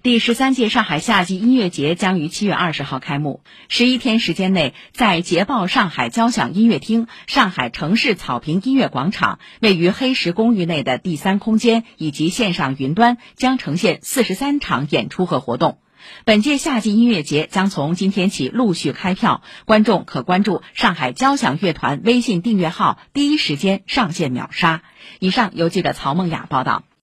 第十三届上海夏季音乐节将于七月二十号开幕。十一天时间内在捷报上海交响音乐厅上海城市草坪音乐广场位于黑石公寓内的第三空间以及线上云端将呈现四十三场演出和活动。本届夏季音乐节将从今天起陆续开票观众可关注上海交响乐团微信订阅号第一时间上线秒杀。以上由记者曹梦雅报道。